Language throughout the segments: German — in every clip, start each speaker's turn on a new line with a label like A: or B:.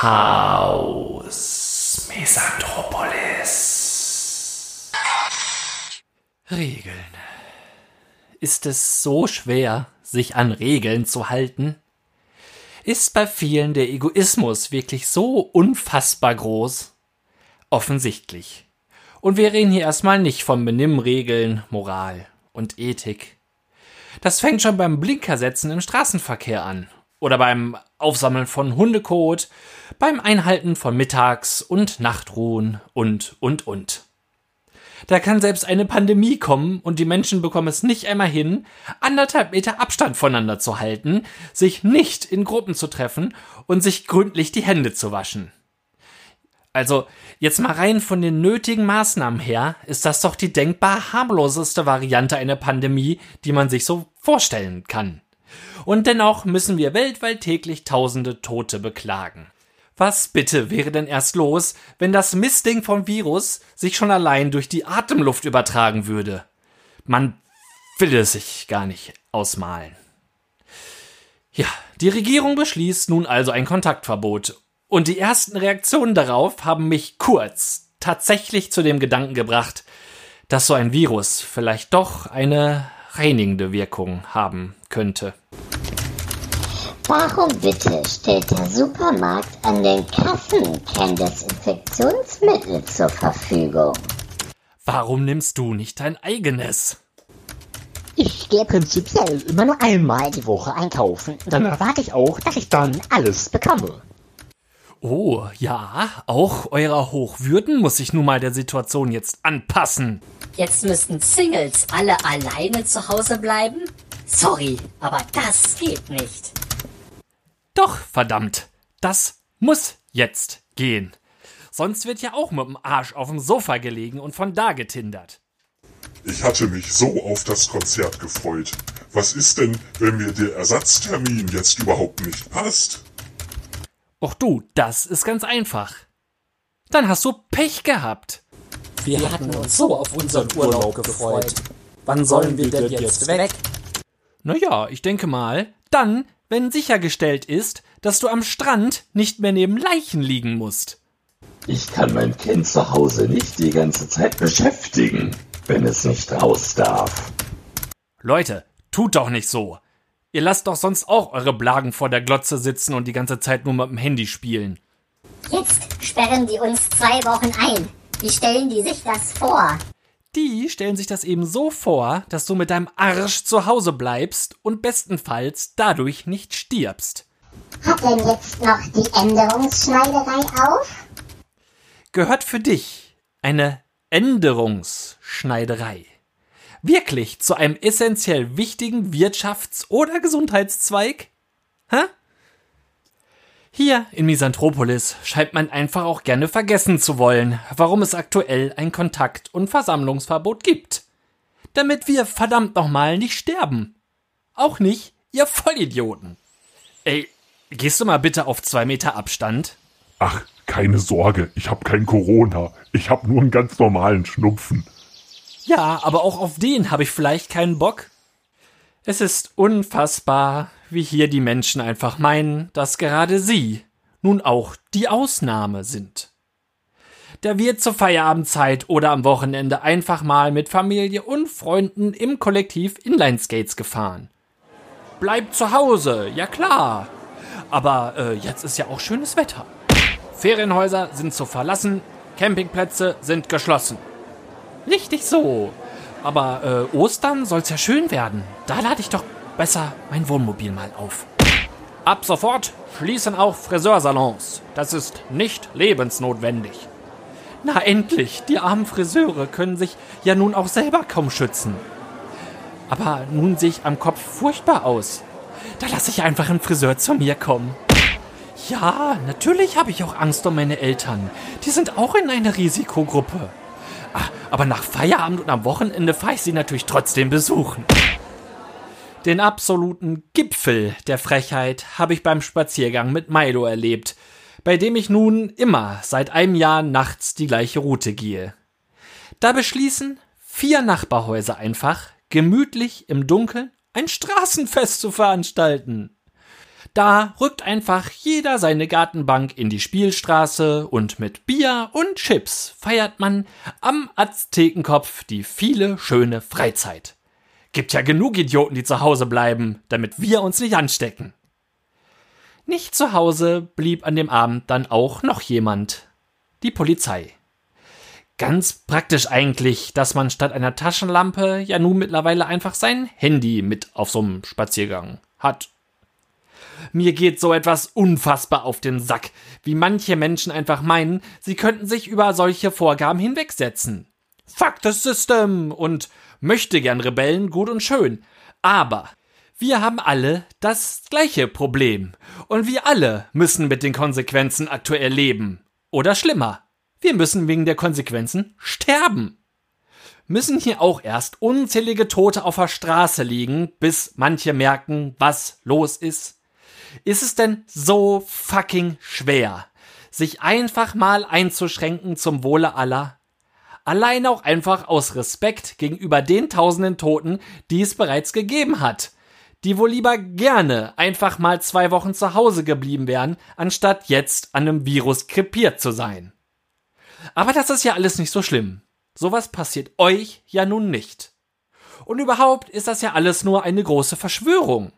A: Haus Regeln. Ist es so schwer, sich an Regeln zu halten? Ist bei vielen der Egoismus wirklich so unfassbar groß? Offensichtlich. Und wir reden hier erstmal nicht von Benimmregeln, Moral und Ethik. Das fängt schon beim Blinkersetzen im Straßenverkehr an. Oder beim Aufsammeln von Hundekot, beim Einhalten von Mittags- und Nachtruhen und, und, und. Da kann selbst eine Pandemie kommen und die Menschen bekommen es nicht einmal hin, anderthalb Meter Abstand voneinander zu halten, sich nicht in Gruppen zu treffen und sich gründlich die Hände zu waschen. Also, jetzt mal rein von den nötigen Maßnahmen her, ist das doch die denkbar harmloseste Variante einer Pandemie, die man sich so vorstellen kann. Und dennoch müssen wir weltweit täglich tausende Tote beklagen. Was bitte wäre denn erst los, wenn das Mistding vom Virus sich schon allein durch die Atemluft übertragen würde? Man will es sich gar nicht ausmalen. Ja, die Regierung beschließt nun also ein Kontaktverbot. Und die ersten Reaktionen darauf haben mich kurz tatsächlich zu dem Gedanken gebracht, dass so ein Virus vielleicht doch eine reinigende Wirkung haben könnte.
B: Warum bitte stellt der Supermarkt an den Kassen kein Desinfektionsmittel zur Verfügung?
A: Warum nimmst du nicht dein eigenes?
C: Ich gehe prinzipiell immer nur einmal die Woche einkaufen. Dann erwarte ich auch, dass ich dann alles bekomme.
A: Oh, ja, auch eurer Hochwürden muss sich nun mal der Situation jetzt anpassen.
D: Jetzt müssten Singles alle alleine zu Hause bleiben? Sorry, aber das geht nicht.
A: Doch, verdammt, das muss jetzt gehen. Sonst wird ja auch mit dem Arsch auf dem Sofa gelegen und von da getindert.
E: Ich hatte mich so auf das Konzert gefreut. Was ist denn, wenn mir der Ersatztermin jetzt überhaupt nicht passt?
A: Och du, das ist ganz einfach. Dann hast du Pech gehabt.
F: Wir hatten uns so auf unseren Urlaub gefreut. Wann sollen wir denn jetzt weg?
A: Naja, ich denke mal, dann, wenn sichergestellt ist, dass du am Strand nicht mehr neben Leichen liegen musst.
G: Ich kann mein Kind zu Hause nicht die ganze Zeit beschäftigen, wenn es nicht raus darf.
A: Leute, tut doch nicht so. Ihr lasst doch sonst auch eure Blagen vor der Glotze sitzen und die ganze Zeit nur mit dem Handy spielen.
B: Jetzt sperren die uns zwei Wochen ein. Wie stellen die sich das vor?
A: Die stellen sich das eben so vor, dass du mit deinem Arsch zu Hause bleibst und bestenfalls dadurch nicht stirbst.
B: Hat denn jetzt noch die Änderungsschneiderei auf?
A: Gehört für dich eine Änderungsschneiderei wirklich zu einem essentiell wichtigen Wirtschafts- oder Gesundheitszweig? Hä? Hier in Misanthropolis scheint man einfach auch gerne vergessen zu wollen, warum es aktuell ein Kontakt- und Versammlungsverbot gibt. Damit wir verdammt nochmal nicht sterben. Auch nicht, ihr Vollidioten. Ey, gehst du mal bitte auf zwei Meter Abstand?
E: Ach, keine Sorge, ich hab kein Corona. Ich hab nur einen ganz normalen Schnupfen.
A: Ja, aber auch auf den habe ich vielleicht keinen Bock. Es ist unfassbar, wie hier die Menschen einfach meinen, dass gerade sie nun auch die Ausnahme sind. Da wird zur Feierabendzeit oder am Wochenende einfach mal mit Familie und Freunden im Kollektiv Inlineskates gefahren. Bleibt zu Hause, ja klar. Aber äh, jetzt ist ja auch schönes Wetter. Ferienhäuser sind zu verlassen, Campingplätze sind geschlossen. Richtig so. Aber äh, Ostern soll's ja schön werden. Da lade ich doch besser mein Wohnmobil mal auf. Ab sofort schließen auch Friseursalons. Das ist nicht lebensnotwendig. Na endlich, die armen Friseure können sich ja nun auch selber kaum schützen. Aber nun sehe ich am Kopf furchtbar aus. Da lasse ich einfach einen Friseur zu mir kommen. Ja, natürlich habe ich auch Angst um meine Eltern. Die sind auch in einer Risikogruppe. Ah, Aber nach Feierabend und am Wochenende fahre ich sie natürlich trotzdem besuchen. Den absoluten Gipfel der Frechheit habe ich beim Spaziergang mit Milo erlebt, bei dem ich nun immer seit einem Jahr nachts die gleiche Route gehe. Da beschließen vier Nachbarhäuser einfach, gemütlich im Dunkeln ein Straßenfest zu veranstalten. Da rückt einfach jeder seine Gartenbank in die Spielstraße und mit Bier und Chips feiert man am Aztekenkopf die viele schöne Freizeit. Gibt ja genug Idioten, die zu Hause bleiben, damit wir uns nicht anstecken. Nicht zu Hause blieb an dem Abend dann auch noch jemand. Die Polizei. Ganz praktisch eigentlich, dass man statt einer Taschenlampe ja nun mittlerweile einfach sein Handy mit auf so einem Spaziergang hat. Mir geht so etwas unfassbar auf den Sack, wie manche Menschen einfach meinen, sie könnten sich über solche Vorgaben hinwegsetzen. Fuck the system und möchte gern Rebellen gut und schön. Aber wir haben alle das gleiche Problem. Und wir alle müssen mit den Konsequenzen aktuell leben. Oder schlimmer. Wir müssen wegen der Konsequenzen sterben. Müssen hier auch erst unzählige Tote auf der Straße liegen, bis manche merken, was los ist? Ist es denn so fucking schwer, sich einfach mal einzuschränken zum Wohle aller? Allein auch einfach aus Respekt gegenüber den tausenden Toten, die es bereits gegeben hat die wohl lieber gerne einfach mal zwei Wochen zu Hause geblieben wären, anstatt jetzt an einem Virus krepiert zu sein. Aber das ist ja alles nicht so schlimm. Sowas passiert euch ja nun nicht. Und überhaupt ist das ja alles nur eine große Verschwörung.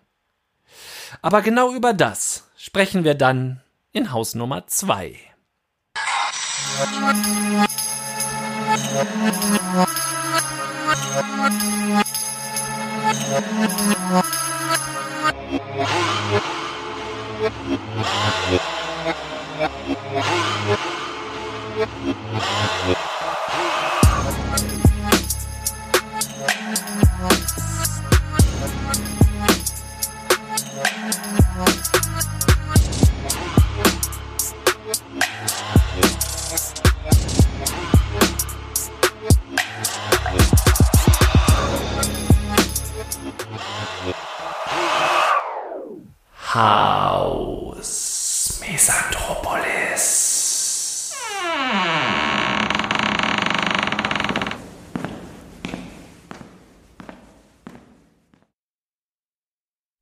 A: Aber genau über das sprechen wir dann in Haus Nummer Thank you. Haus Mesadon.